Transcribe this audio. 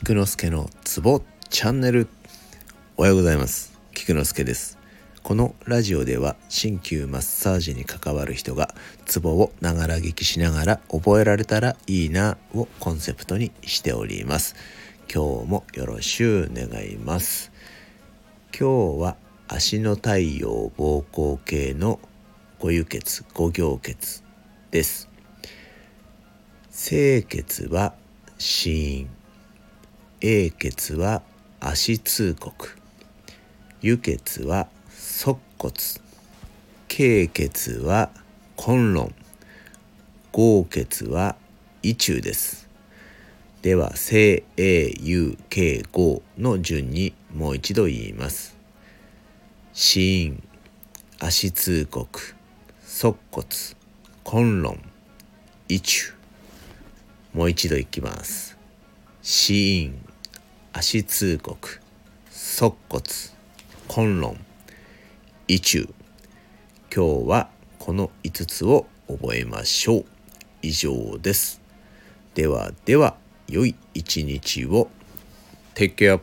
菊之助のツボチャンネル。おはようございます。菊之助です。このラジオでは鍼灸マッサージに関わる人がツボをながら聞きしながら覚えられたらいいなをコンセプトにしております。今日もよろしゅう願います。今日は足の太陽膀胱系の五輸血五行血です。清血は死因 A 血は足通告。輸血は側骨。経血は根論。合血は胃中です。では正 A U K 合の順にもう一度言います。死因足通告。側骨。根論。胃中。もう一度いきます。死因足通告側骨根論意中。今日はこの5つを覚えましょう。以上です。ではでは良い一日を。Take care.